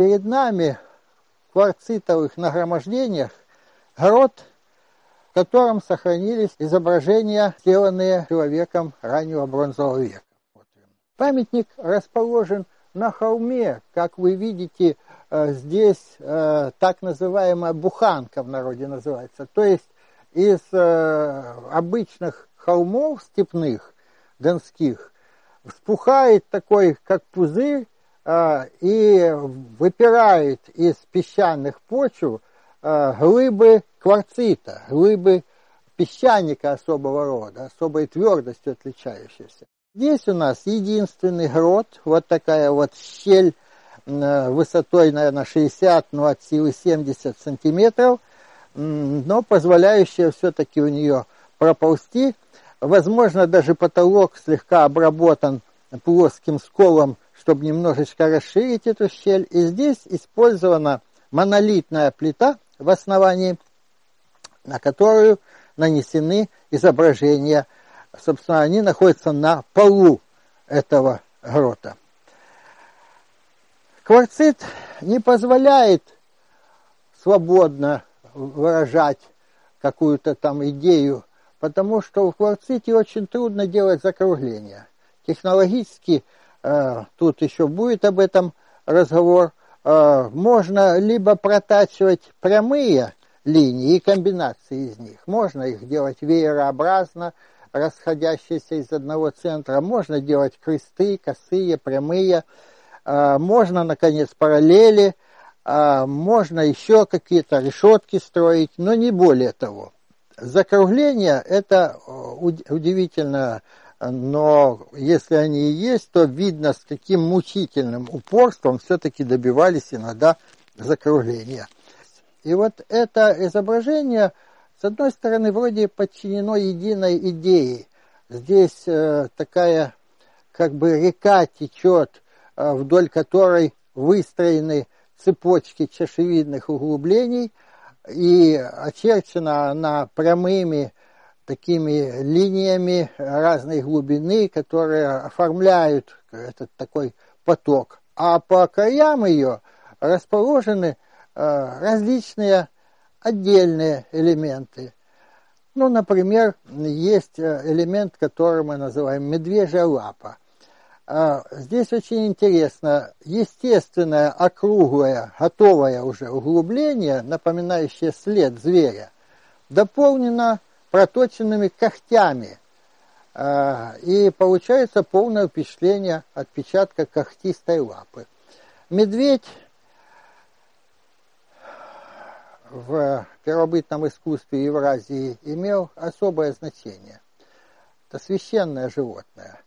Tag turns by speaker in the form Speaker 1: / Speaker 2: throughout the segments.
Speaker 1: перед нами в кварцитовых нагромождениях грот, в котором сохранились изображения, сделанные человеком раннего бронзового века. Памятник расположен на холме, как вы видите, э, здесь э, так называемая буханка в народе называется. То есть из э, обычных холмов степных, донских, вспухает такой, как пузырь, и выпирает из песчаных почв глыбы кварцита, глыбы песчаника особого рода, особой твердостью отличающейся. Здесь у нас единственный грот, вот такая вот щель высотой, наверное, 60, ну от силы 70 сантиметров, но позволяющая все-таки у нее проползти. Возможно, даже потолок слегка обработан плоским сколом, чтобы немножечко расширить эту щель. И здесь использована монолитная плита в основании, на которую нанесены изображения собственно, они находятся на полу этого грота. Кварцит не позволяет свободно выражать какую-то там идею, потому что в кварците очень трудно делать закругления. Технологически, тут еще будет об этом разговор, э, можно либо протачивать прямые линии и комбинации из них, можно их делать веерообразно, расходящиеся из одного центра. Можно делать кресты, косые, прямые. А, можно, наконец, параллели. А, можно еще какие-то решетки строить, но не более того. Закругление – это э, удивительно, но если они и есть, то видно, с каким мучительным упорством все-таки добивались иногда закругления. И вот это изображение – с одной стороны, вроде подчинено единой идее. Здесь э, такая как бы река течет, э, вдоль которой выстроены цепочки чашевидных углублений, и очерчена она прямыми такими линиями разной глубины, которые оформляют этот такой поток. А по краям ее расположены э, различные отдельные элементы. Ну, например, есть э, элемент, который мы называем медвежья лапа. А, здесь очень интересно, естественное округлое, готовое уже углубление, напоминающее след зверя, дополнено проточенными когтями. А, и получается полное впечатление отпечатка когтистой лапы. Медведь в первобытном искусстве Евразии имел особое значение. Это священное животное.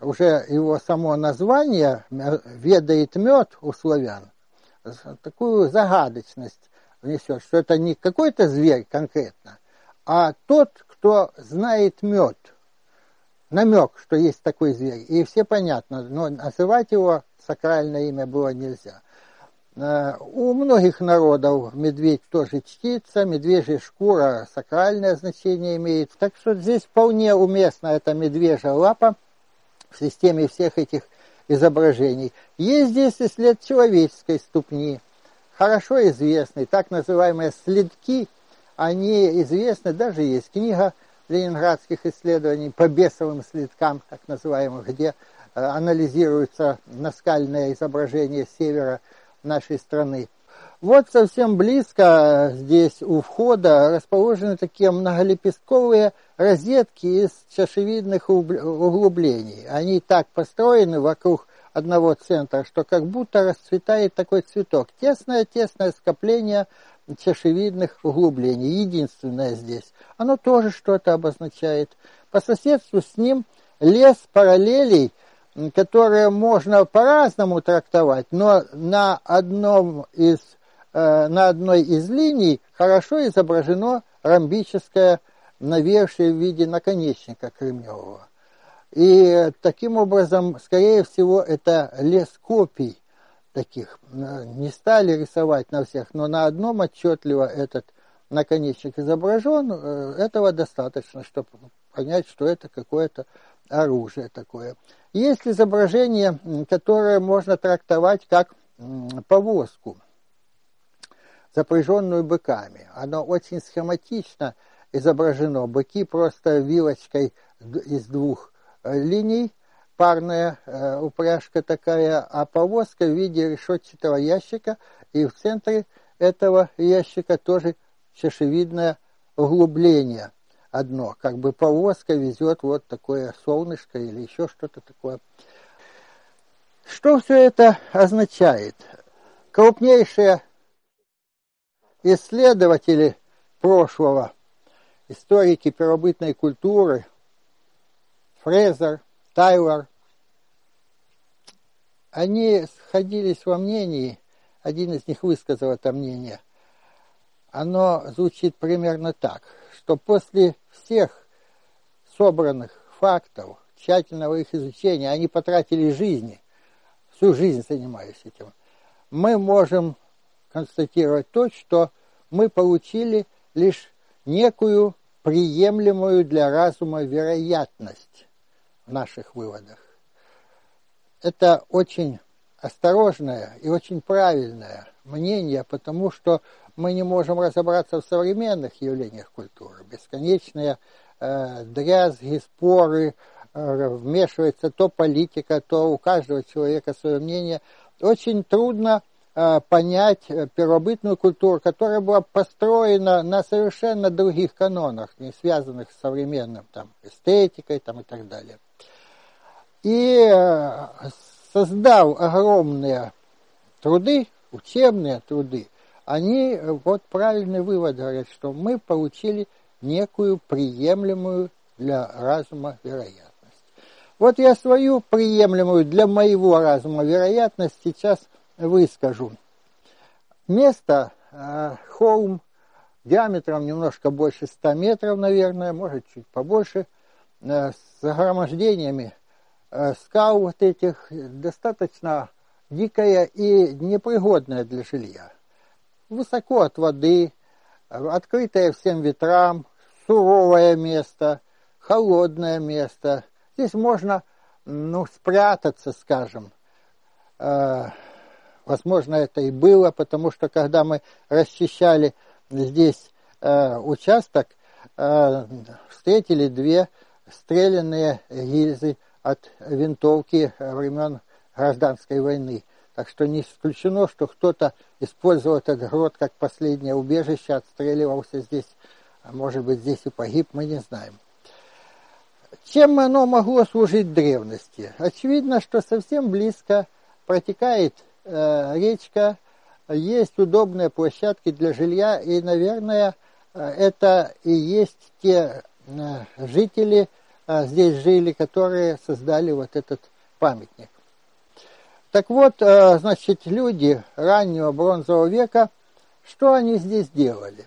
Speaker 1: Уже его само название ведает мед у славян, такую загадочность внесет, что это не какой-то зверь конкретно, а тот, кто знает мед. Намек, что есть такой зверь. И все понятно, но называть его сакральное имя было нельзя. Э, у многих народов медведь тоже чтится, медвежья шкура сакральное значение имеет. Так что здесь вполне уместна эта медвежья лапа в системе всех этих изображений. Есть здесь и след человеческой ступни, хорошо известный, так называемые следки, они известны, даже есть книга ленинградских исследований по бесовым следкам, так называемых, где э, анализируются наскальные изображения севера нашей страны. Вот совсем близко здесь у входа расположены такие многолепестковые розетки из чашевидных углублений. Они так построены вокруг одного центра, что как будто расцветает такой цветок. Тесное-тесное скопление чашевидных углублений, единственное здесь. Оно тоже что-то обозначает. По соседству с ним лес параллелей – которые можно по-разному трактовать, но на, одном из, э, на одной из линий хорошо изображено ромбическое навершие в виде наконечника кремневого. И таким образом, скорее всего, это лес копий таких. Не стали рисовать на всех, но на одном отчетливо этот наконечник изображен. Э, этого достаточно, чтобы понять, что это какое-то оружие такое. Есть изображение, которое можно трактовать как повозку, запряженную быками. Оно очень схематично изображено. Быки просто вилочкой из двух э, линий, парная э, упряжка такая, а повозка в виде решетчатого ящика, и в центре этого ящика тоже чашевидное углубление одно, как бы повозка везет вот такое солнышко или еще что-то такое. Что все это означает? Крупнейшие исследователи прошлого, историки первобытной культуры, Фрезер, Тайлор, они сходились во мнении, один из них высказал это мнение, оно звучит примерно так, что после всех собранных фактов, тщательного их изучения, они потратили жизни, всю жизнь занимаясь этим, мы можем констатировать то, что мы получили лишь некую приемлемую для разума вероятность в наших выводах. Это очень осторожное и очень правильное мнение, потому что мы не можем разобраться в современных явлениях культуры. Бесконечные э, дрязги, споры, э, вмешивается то политика, то у каждого человека свое мнение. Очень трудно э, понять э, первобытную культуру, которая была построена на совершенно других канонах, не связанных с современным там, эстетикой там, и так далее. И э, создав огромные труды, учебные труды, они э, вот правильный вывод говорят, что мы получили некую приемлемую для разума вероятность. Вот я свою приемлемую для моего разума вероятность сейчас выскажу. Место, э, холм, диаметром немножко больше 100 метров, наверное, может чуть побольше, э, с загромождениями скал вот этих, достаточно дикая и непригодная для жилья высоко от воды, открытое всем ветрам, суровое место, холодное место. Здесь можно ну, спрятаться, скажем. Э, возможно, это и было, потому что когда мы расчищали здесь э, участок, э, встретили две стрелянные гильзы от винтовки времен гражданской войны. Так что не исключено, что кто-то использовал этот грот как последнее убежище, отстреливался здесь, а может быть здесь и погиб, мы не знаем. Чем оно могло служить древности? Очевидно, что совсем близко протекает э, речка, есть удобные площадки для жилья, и, наверное, э, это и есть те э, жители, здесь жили, которые создали вот этот памятник. Так вот, э, значит, люди раннего бронзового века, что они здесь делали?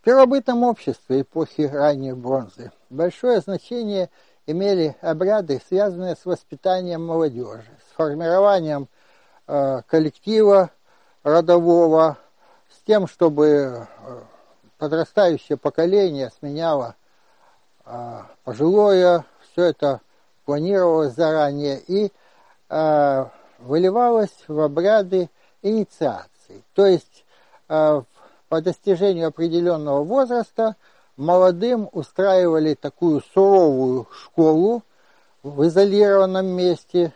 Speaker 1: В первобытном обществе эпохи ранней бронзы большое значение имели обряды, связанные с воспитанием молодежи, с формированием э, коллектива родового, с тем, чтобы подрастающее поколение сменяло пожилое, все это планировалось заранее, и выливалось в обряды инициации. То есть э, по достижению определенного возраста молодым устраивали такую суровую школу в изолированном месте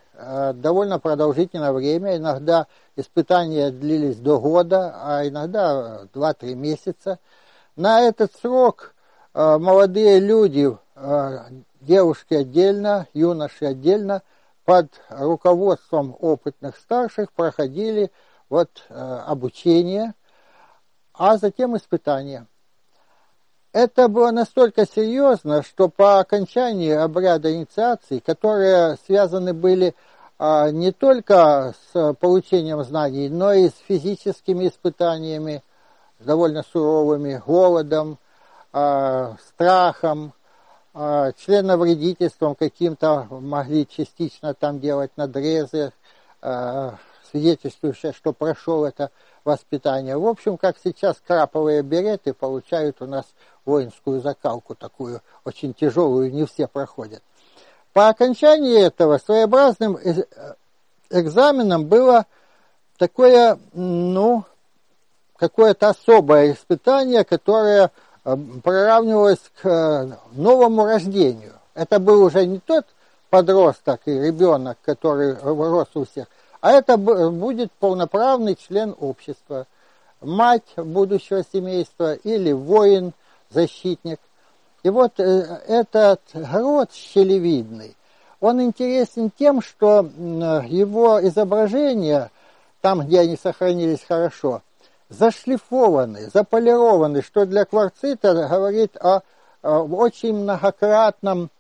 Speaker 1: довольно продолжительное время. Иногда испытания длились до года, а иногда 2-3 месяца. На этот срок молодые люди, девушки отдельно, юноши отдельно, под руководством опытных старших проходили вот э, обучение, а затем испытания. Это было настолько серьезно, что по окончании обряда инициации, которые связаны были а, не только с получением знаний, но и с физическими испытаниями, довольно суровыми, голодом, а, страхом, а, членовредительством каким-то могли частично там делать надрезы, а, свидетельствующие, что прошел это воспитание. В общем, как сейчас краповые береты получают у нас воинскую закалку такую, очень тяжелую, не все проходят. По окончании этого своеобразным экзаменом было такое, ну, какое-то особое испытание, которое э, приравнивалось к э, новому рождению. Это был уже не тот подросток и ребенок, который рос у всех, а это будет полноправный член общества, мать будущего семейства или воин, защитник. И вот э, этот грот щелевидный, он интересен тем, что его изображения, там, где они сохранились хорошо, зашлифованы, заполированы, что для кварцита говорит о, о очень многократном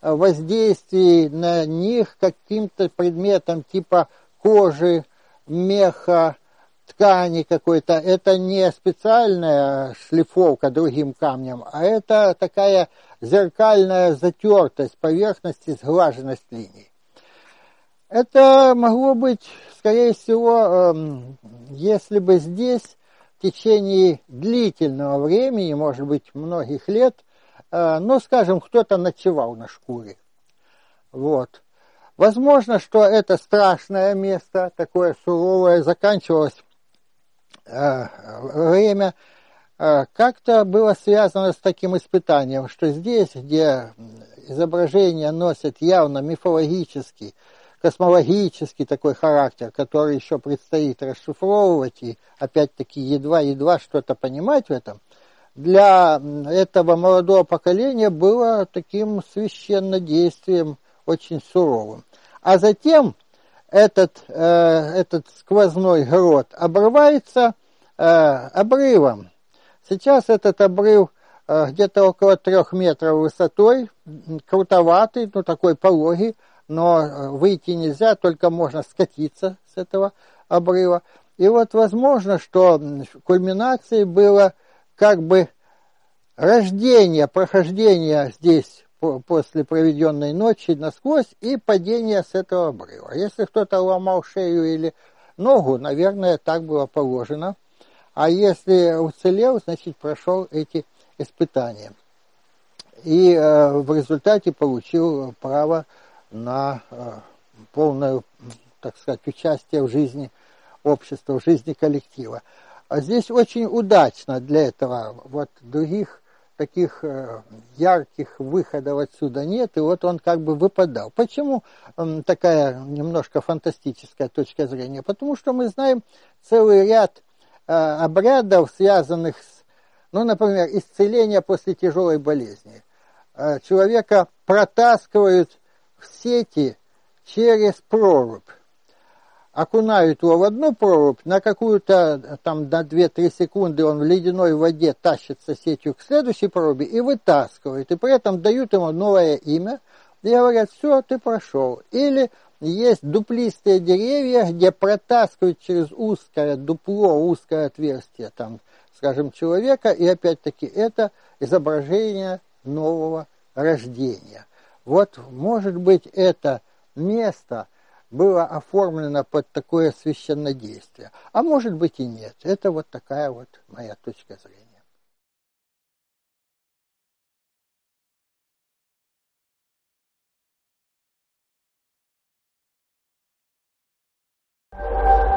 Speaker 1: воздействии на них каким-то предметом типа кожи, меха, ткани какой-то, это не специальная шлифовка другим камнем, а это такая зеркальная затертость поверхности, сглаженность линий. Это могло быть, скорее всего, эм, если бы здесь в течение длительного времени, может быть, многих лет, э, ну, скажем, кто-то ночевал на шкуре. Вот. Возможно, что это страшное место, такое суровое, заканчивалось Э, время э, как-то было связано с таким испытанием, что здесь, где изображения носят явно мифологический, космологический такой характер, который еще предстоит расшифровывать и опять-таки едва-едва что-то понимать в этом, для этого молодого поколения было таким священнодействием очень суровым. А затем этот, э, этот сквозной грот обрывается э, обрывом. Сейчас этот обрыв э, где-то около трех метров высотой, крутоватый, ну такой пологий, но выйти нельзя, только можно скатиться с этого обрыва. И вот возможно, что кульминацией было как бы рождение, прохождение здесь после проведенной ночи насквозь и падение с этого обрыва. Если кто-то ломал шею или ногу, наверное, так было положено. А если уцелел, значит, прошел эти испытания. И э, в результате получил право на э, полное, так сказать, участие в жизни общества, в жизни коллектива. А здесь очень удачно для этого. Вот других таких э, ярких выходов отсюда нет, и вот он как бы выпадал. Почему такая немножко фантастическая точка зрения? Потому что мы знаем целый ряд э, обрядов, связанных с, ну, например, исцеление после тяжелой болезни. Человека протаскивают в сети через прорубь окунают его в одну прорубь, на какую-то там на 2-3 секунды он в ледяной воде тащится сетью к следующей проруби и вытаскивают. И при этом дают ему новое имя и говорят, все, ты прошел. Или есть дуплистые деревья, где протаскивают через узкое дупло, узкое отверстие, там, скажем, человека, и опять-таки это изображение нового рождения. Вот, может быть, это место – было оформлено под такое священнодействие. А может быть и нет. Это вот такая вот моя точка зрения.
Speaker 2: you